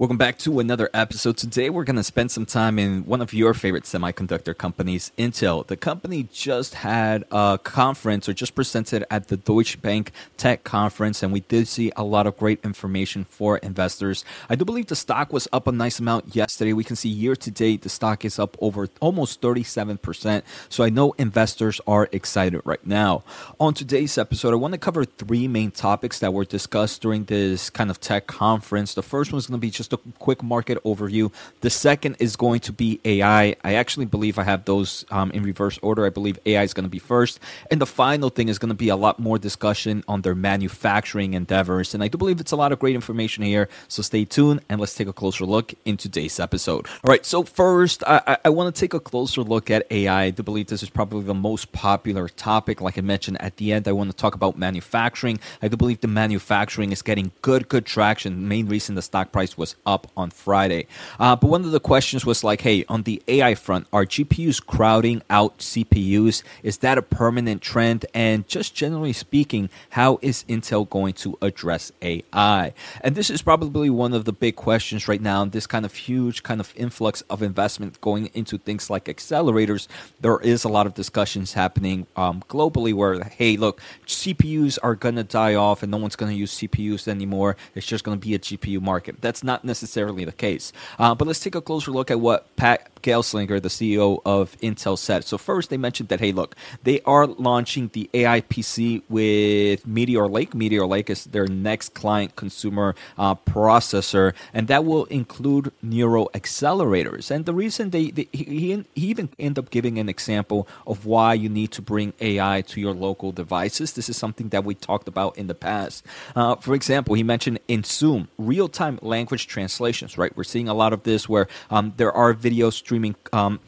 Welcome back to another episode. Today, we're going to spend some time in one of your favorite semiconductor companies, Intel. The company just had a conference or just presented at the Deutsche Bank Tech Conference, and we did see a lot of great information for investors. I do believe the stock was up a nice amount yesterday. We can see year to date, the stock is up over almost 37%. So I know investors are excited right now. On today's episode, I want to cover three main topics that were discussed during this kind of tech conference. The first one is going to be just just a quick market overview. The second is going to be AI. I actually believe I have those um, in reverse order. I believe AI is going to be first. And the final thing is going to be a lot more discussion on their manufacturing endeavors. And I do believe it's a lot of great information here. So stay tuned and let's take a closer look in today's episode. All right. So, first, I, I want to take a closer look at AI. I do believe this is probably the most popular topic. Like I mentioned at the end, I want to talk about manufacturing. I do believe the manufacturing is getting good, good traction. The main reason the stock price was up on Friday. Uh, but one of the questions was like, hey, on the AI front, are GPUs crowding out CPUs? Is that a permanent trend? And just generally speaking, how is Intel going to address AI? And this is probably one of the big questions right now. This kind of huge kind of influx of investment going into things like accelerators. There is a lot of discussions happening um, globally where, hey, look, CPUs are going to die off and no one's going to use CPUs anymore. It's just going to be a GPU market. That's not necessarily the case. Uh, but let's take a closer look at what Pat Gelsinger, the CEO of Intel, said. So first, they mentioned that hey, look, they are launching the AI PC with Meteor Lake. Meteor Lake is their next client consumer uh, processor, and that will include neural accelerators. And the reason they, they he, he even ended up giving an example of why you need to bring AI to your local devices. This is something that we talked about in the past. Uh, for example, he mentioned in Zoom real-time language translations, right? We're seeing a lot of this where um, there are video streaming um,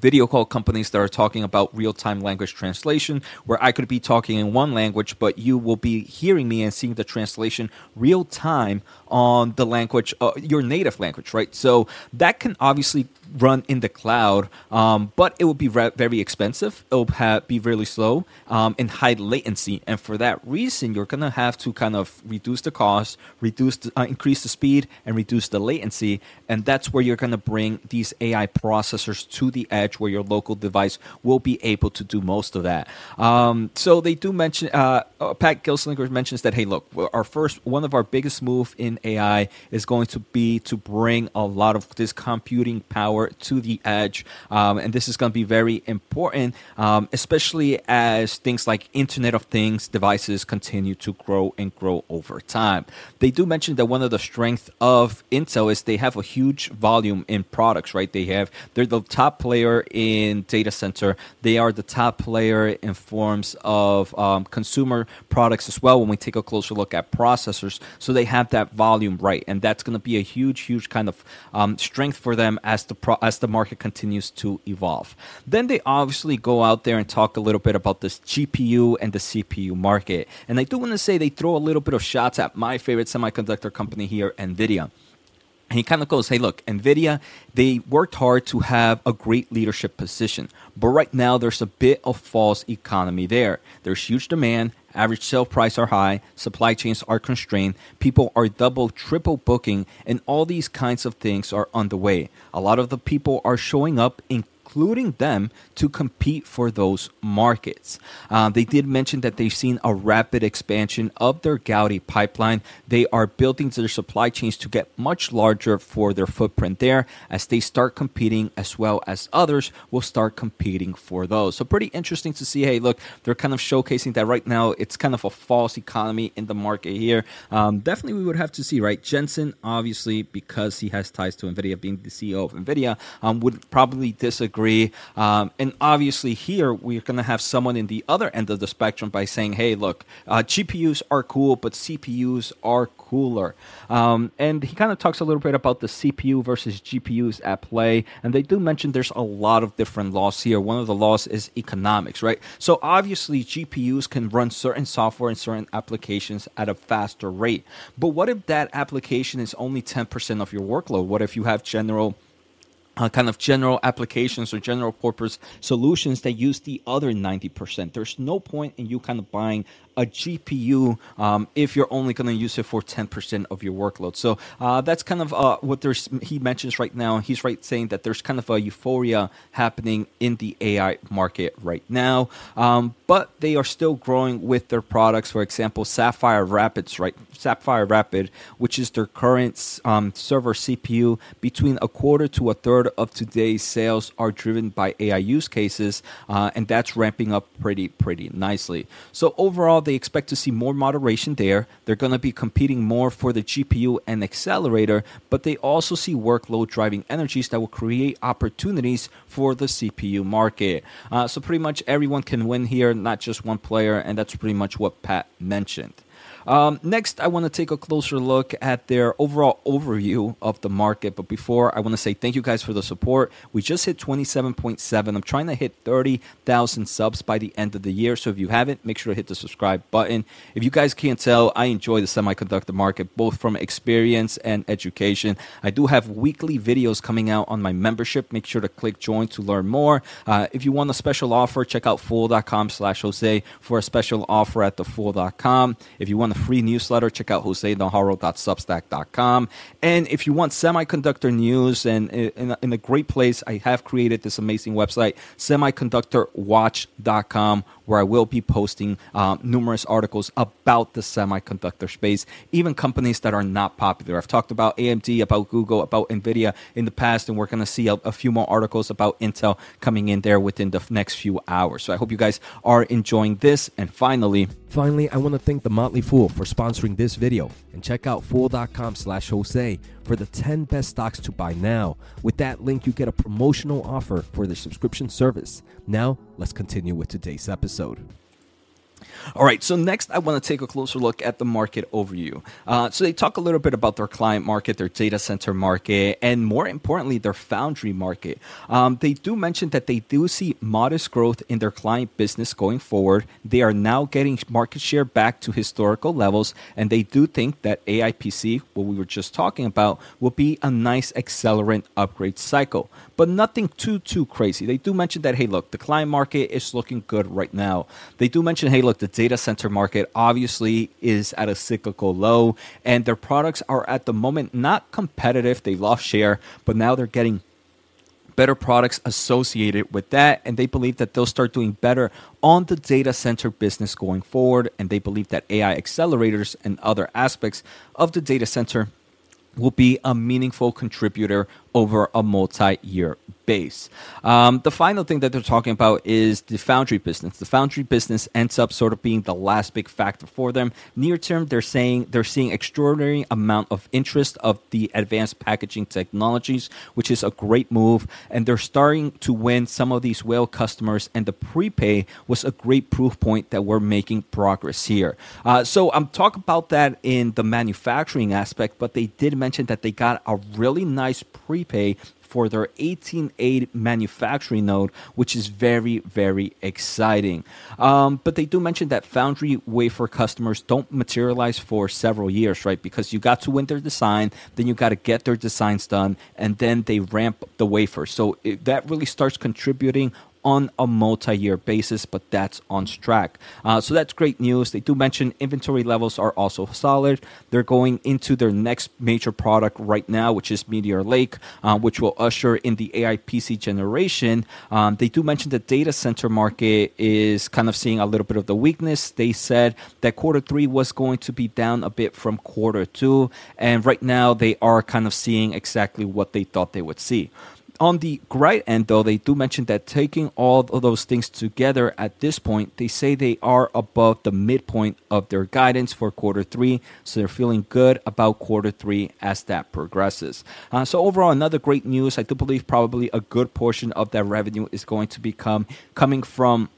video call companies that are talking about real time language translation, where I could be talking in one language, but you will be hearing me and seeing the translation real time on the language, uh, your native language, right? So that can obviously run in the cloud, um, but it will be re- very expensive. It will ha- be really slow um, and high latency. And for that reason, you're going to have to kind of reduce the cost, reduce, the, uh, increase the speed, and reduce the latency. And that's where you're going to bring these AI processors to the edge, where your local device will be able to do most of that. Um, so they do mention. Uh, uh Pat Gelsinger mentions that hey, look, our first one of our biggest move in AI is going to be to bring a lot of this computing power to the edge. Um, and this is going to be very important, um, especially as things like Internet of Things devices continue to grow and grow over time. They do mention that one of the strengths of Intel is they have a huge volume in products, right? They have, they're the top player in data center. They are the top player in forms of um, consumer products as well when we take a closer look at processors. So they have that volume right. And that's going to be a huge, huge kind of um, strength for them as the pro- as the market continues to evolve. Then they obviously go out there and talk a little bit about this GPU and the CPU market. And I do want to say they throw a little bit of shots at my favorite semiconductor company here, Nvidia. And he kind of goes, hey, look, NVIDIA, they worked hard to have a great leadership position. But right now, there's a bit of false economy there. There's huge demand, average sale price are high, supply chains are constrained, people are double, triple booking, and all these kinds of things are on the way. A lot of the people are showing up in including them to compete for those markets. Uh, they did mention that they've seen a rapid expansion of their Gaudi pipeline. They are building their supply chains to get much larger for their footprint there as they start competing, as well as others will start competing for those. So, pretty interesting to see. Hey, look, they're kind of showcasing that right now it's kind of a false economy in the market here. Um, definitely, we would have to see, right? Jensen, obviously, because he has ties to NVIDIA, being the CEO of NVIDIA, um, would probably disagree agree. Um, and obviously, here we're going to have someone in the other end of the spectrum by saying, hey, look, uh, GPUs are cool, but CPUs are cooler. Um, and he kind of talks a little bit about the CPU versus GPUs at play. And they do mention there's a lot of different laws here. One of the laws is economics, right? So obviously, GPUs can run certain software and certain applications at a faster rate. But what if that application is only 10% of your workload? What if you have general uh, kind of general applications or general purpose solutions that use the other 90%. There's no point in you kind of buying a GPU um, if you're only going to use it for 10% of your workload. So uh, that's kind of uh, what there's, he mentions right now. He's right saying that there's kind of a euphoria happening in the AI market right now, um, but they are still growing with their products. For example, Sapphire Rapids, right? Sapphire Rapid, which is their current um, server CPU, between a quarter to a third of today's sales are driven by AI use cases, uh, and that's ramping up pretty pretty nicely. So overall, they expect to see more moderation there. They're going to be competing more for the GPU and accelerator, but they also see workload driving energies that will create opportunities for the CPU market. Uh, so pretty much everyone can win here, not just one player, and that's pretty much what Pat mentioned. Um, next, I want to take a closer look at their overall overview of the market. But before, I want to say thank you guys for the support. We just hit 27.7. I'm trying to hit 30,000 subs by the end of the year. So if you haven't, make sure to hit the subscribe button. If you guys can't tell, I enjoy the semiconductor market both from experience and education. I do have weekly videos coming out on my membership. Make sure to click join to learn more. Uh, if you want a special offer, check out fool.com slash Jose for a special offer at the fool.com. If you want free newsletter, check out josenajarro.substack.com. And if you want semiconductor news and in a great place, I have created this amazing website, semiconductorwatch.com, where I will be posting um, numerous articles about the semiconductor space, even companies that are not popular. I've talked about AMD, about Google, about NVIDIA in the past, and we're going to see a, a, few more articles about Intel coming in there within the next few hours. So I hope you guys are enjoying this. And finally, finally, I want to thank the Motley Fool for sponsoring this video and check out fool.com slash Jose for the 10 best stocks to buy now. With that link, you get a promotional offer for the subscription service. Now, let's continue with today's episode. All right, so next I want to take a closer look at the market overview. Uh, so they talk a little bit about their client market, their data center market, and more importantly, their foundry market. Um, they do mention that they do see modest growth in their client business going forward. They are now getting market share back to historical levels, and they do think that AI PC, what we were just talking about, will be a nice accelerant upgrade cycle but nothing too too crazy. They do mention that hey, look, the client market is looking good right now. They do mention hey, look, the data center market obviously is at a cyclical low, and their products are at the moment not competitive. They lost share, but now they're getting better products associated with that and they believe that they'll start doing better on the data center business going forward and they believe that AI accelerators and other aspects of the data center will be a meaningful contributor over a multi year base. Um, the final thing that they're talking about is the foundry business. The foundry business ends up sort of being the last big factor for them. Near term, they're saying they're seeing extraordinary amount of interest of the advanced packaging technologies, which is a great move. And they're starting to win some of these whale customers. And the prepay was a great proof point that we're making progress here. Uh, so I'm talking about that in the manufacturing aspect, but they did mention that they got a really nice pre prepay for their 18A manufacturing node, which is very, very exciting. Um, but they do mention that foundry wafer customers don't materialize for several years, right? Because you got to win their design, then you got to get their designs done, and then they ramp the wafer. So it, that really starts contributing on a multi-year basis, but that's on track. Uh, so that's great news. They do mention inventory levels are also solid. They're going into their next major product right now, which is Meteor Lake, uh, which will usher in the AI PC generation. Um, they do mention the data center market is kind of seeing a little bit of the weakness. They said that quarter three was going to be down a bit from quarter two, and right now they are kind of seeing exactly what they thought they would see on the right end, though, they do mention that taking all of those things together at this point, they say they are above the midpoint of their guidance for quarter three. So they're feeling good about quarter three as that progresses. Uh, so overall, another great news. I do believe probably a good portion of that revenue is going to become coming from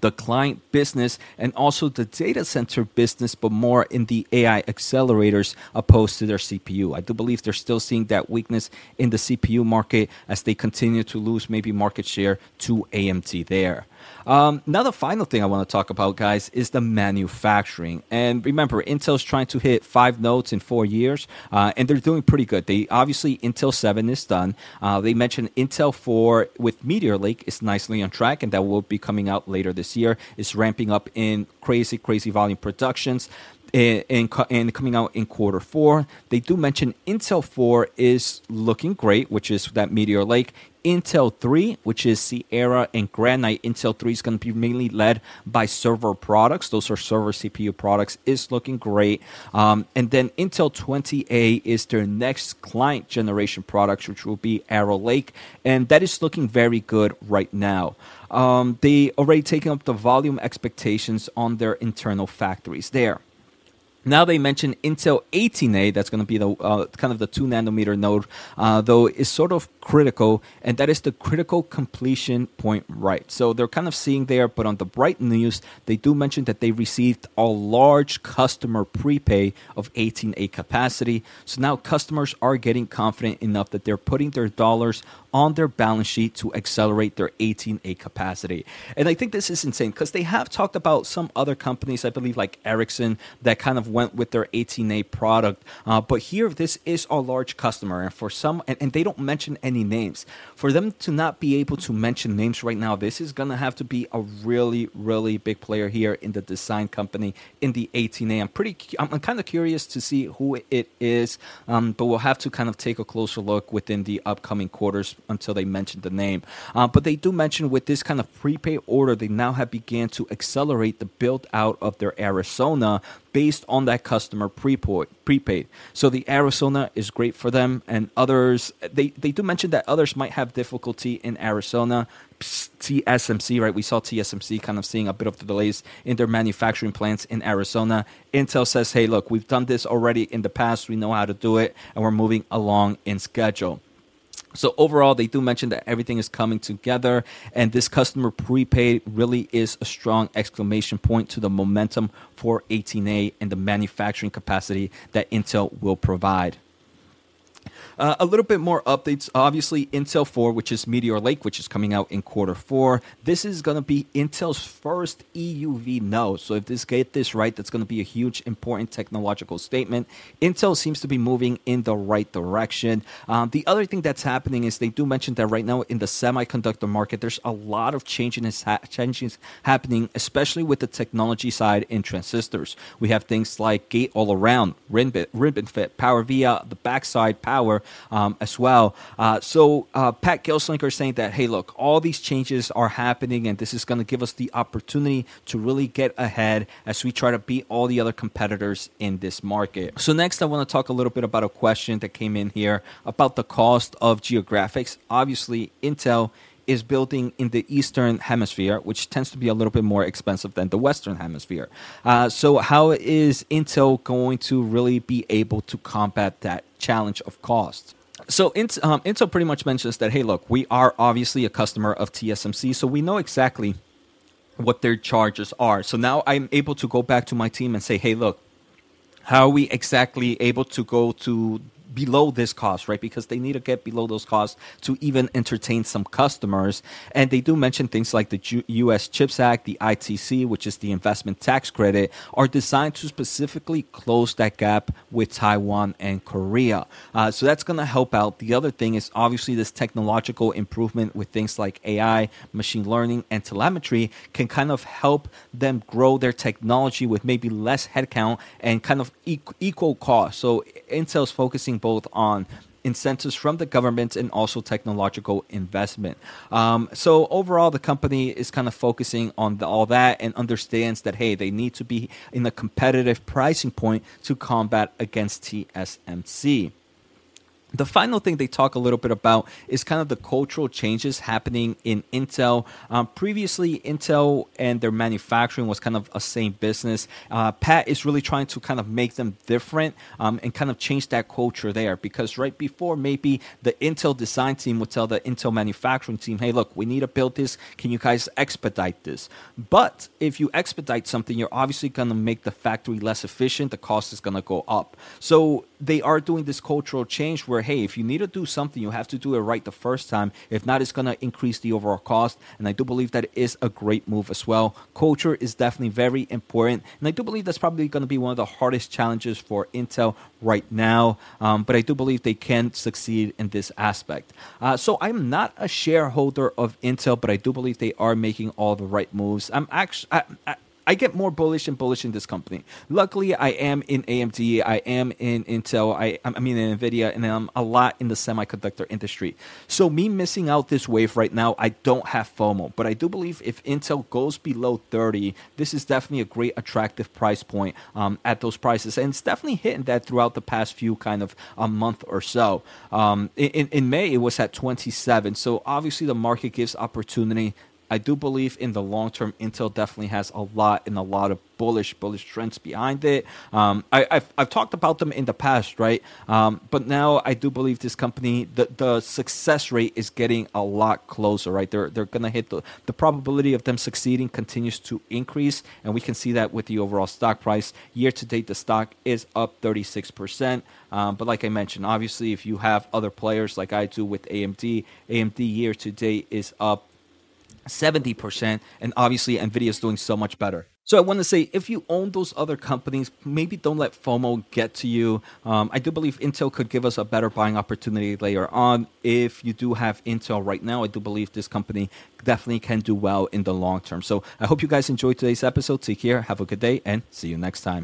the client business and also the data center business, but more in the AI accelerators opposed to their CPU. I do believe they're still seeing that weakness in the CPU market as they continue to lose maybe market share to AMD there. Um, now, the final thing I want to talk about, guys, is the manufacturing. And remember, Intel's trying to hit five nodes in four years, uh, and they're doing pretty good. They obviously Intel 7 is done. Uh, they mentioned Intel 4 with Meteor Lake is nicely on track, and that will be coming out later this year. It's ramping up in crazy, crazy volume productions and, and, coming out in quarter four. They do mention Intel 4 is looking great, which is that Meteor Lake. Intel 3, which is Sierra and Granite. Intel 3 is going to be mainly led by server products. Those are server CPU products, is looking great. Um, and then Intel 20A is their next client generation products, which will be Arrow Lake. And that is looking very good right now. Um, they already taken up the volume expectations on their internal factories there. Now they mention Intel 18A, that's going to be the uh, kind of the two nanometer node, uh, though is sort of critical, and that is the critical completion point right. So they're kind of seeing there, but on the bright news, they do mention that they received a large customer prepay of 18A capacity. So now customers are getting confident enough that they're putting their dollars on their balance sheet to accelerate their 18A capacity. And I think this is insane because they have talked about some other companies, I believe like Ericsson, that kind of went with their 18A product. Uh, but here, this is a large customer, and for some, and, and, they don't mention any names. For them to not be able to mention names right now, this is going to have to be a really, really big player here in the design company in the 18A. I'm pretty, I'm, kind of curious to see who it is, um, but we'll have to kind of take a closer look within the upcoming quarters until they mention the name. Uh, but they do mention with this kind of prepaid order, they now have began to accelerate the build out of their Arizona based on that customer prepaid. So the Arizona is great for them, and others they, they do mention that others might have difficulty in Arizona. TSMC, right? We saw TSMC kind of seeing a bit of the delays in their manufacturing plants in Arizona. Intel says, hey, look, we've done this already in the past. We know how to do it, and we're moving along in schedule. So overall, they do mention that everything is coming together, and this customer prepaid really is a strong exclamation point to the momentum for 18A and the manufacturing capacity that Intel will provide. Uh, a little bit more updates. Obviously, Intel 4, which is Meteor Lake, which is coming out in quarter four. This is going to be Intel's first EUV node. So if this get this right, that's going to be a huge, important technological statement. Intel seems to be moving in the right direction. Um, the other thing that's happening is they do mention that right now in the semiconductor market, there's a lot of changes, ha- changes happening, especially with the technology side in transistors. We have things like gate all around, ribbon, RibbonFET, power via the backside power um, as well. Uh, so uh, Pat Gelsinger is saying that, hey, look, all these changes are happening, and this is going to give us the opportunity to really get ahead as we try to beat all the other competitors in this market. So next, I want to talk a little bit about a question that came in here about the cost of geographics. Obviously, Intel is building in the eastern hemisphere, which tends to be a little bit more expensive than the western hemisphere. Uh, so, how is Intel going to really be able to combat that challenge of cost? So um, Intel pretty much mentions that hey, look, we are obviously a customer of TSMC, so we know exactly what their charges are. So now I'm able to go back to my team and say, hey, look, how are we exactly able to go to below this cost, right? Because they need to get below those costs to even entertain some customers. And they do mention things like the U.S. CHIPS Act, the ITC, which is the investment tax credit, are designed to specifically close that gap with Taiwan and Korea. Uh, so that's going to help out. The other thing is obviously this technological improvement with things like AI, machine learning, and telemetry can kind of help them grow their technology with maybe less headcount and kind of equal cost. So Intel's focusing both on incentives from the government and also technological investment. Um, so overall, the company is kind of focusing on the, all that and understands that hey, they need to be in a competitive pricing point to combat against TSMC. The final thing they talk a little bit about is kind of the cultural changes happening in Intel. Um, previously, Intel and their manufacturing was kind of a same business. Uh, Pat is really trying to kind of make them different um, and kind of change that culture there because right before, maybe the Intel design team would tell the Intel manufacturing team, hey, look, we need to build this. Can you guys expedite this? But if you expedite something, you're obviously going to make the factory less efficient. The cost is going to go up. So they are doing this cultural change where hey if you need to do something you have to do it right the first time. If not it's going to increase the overall cost. And i do believe that is a great move as well. Culture is definitely very important. And i do believe that's probably going to be one of the hardest challenges for intel right now um, but i do believe they can succeed in this aspect. Uh, so i'm not a shareholder of intel but i do believe they are making all the right moves. I'm actually I, I, I get more bullish and bullish in this company. Luckily, I am in AMD, I am in Intel, I, I mean in Nvidia, and I'm a lot in the semiconductor industry. So me missing out this wave right now, I don't have FOMO. But I do believe if Intel goes below 30, this is definitely a great attractive price point um, at those prices, and it's definitely hitting that throughout the past few kind of a month or so. Um, in, in May, it was at 27. So obviously the market gives opportunity I do believe in the long term, Intel definitely has a lot and a lot of bullish, bullish trends behind it. Um, I, have I've talked about them in the past, right? Um, but now I do believe this company, the, the success rate is getting a lot closer, right? They're, they're going to hit the, the probability of them succeeding continues to increase. And we can see that with the overall stock price. Year to date, the stock is up 36%. Um, but like I mentioned, obviously, if you have other players like I do with AMD, AMD year to date is up 70%, and obviously Nvidia is doing so much better. So I want to say, if you own those other companies, maybe don't let FOMO get to you. Um, I do believe Intel could give us a better buying opportunity later on. If you do have Intel right now, I do believe this company definitely can do well in the long term. So I hope you guys enjoyed today's episode. Take care, have a good day, and see you next time.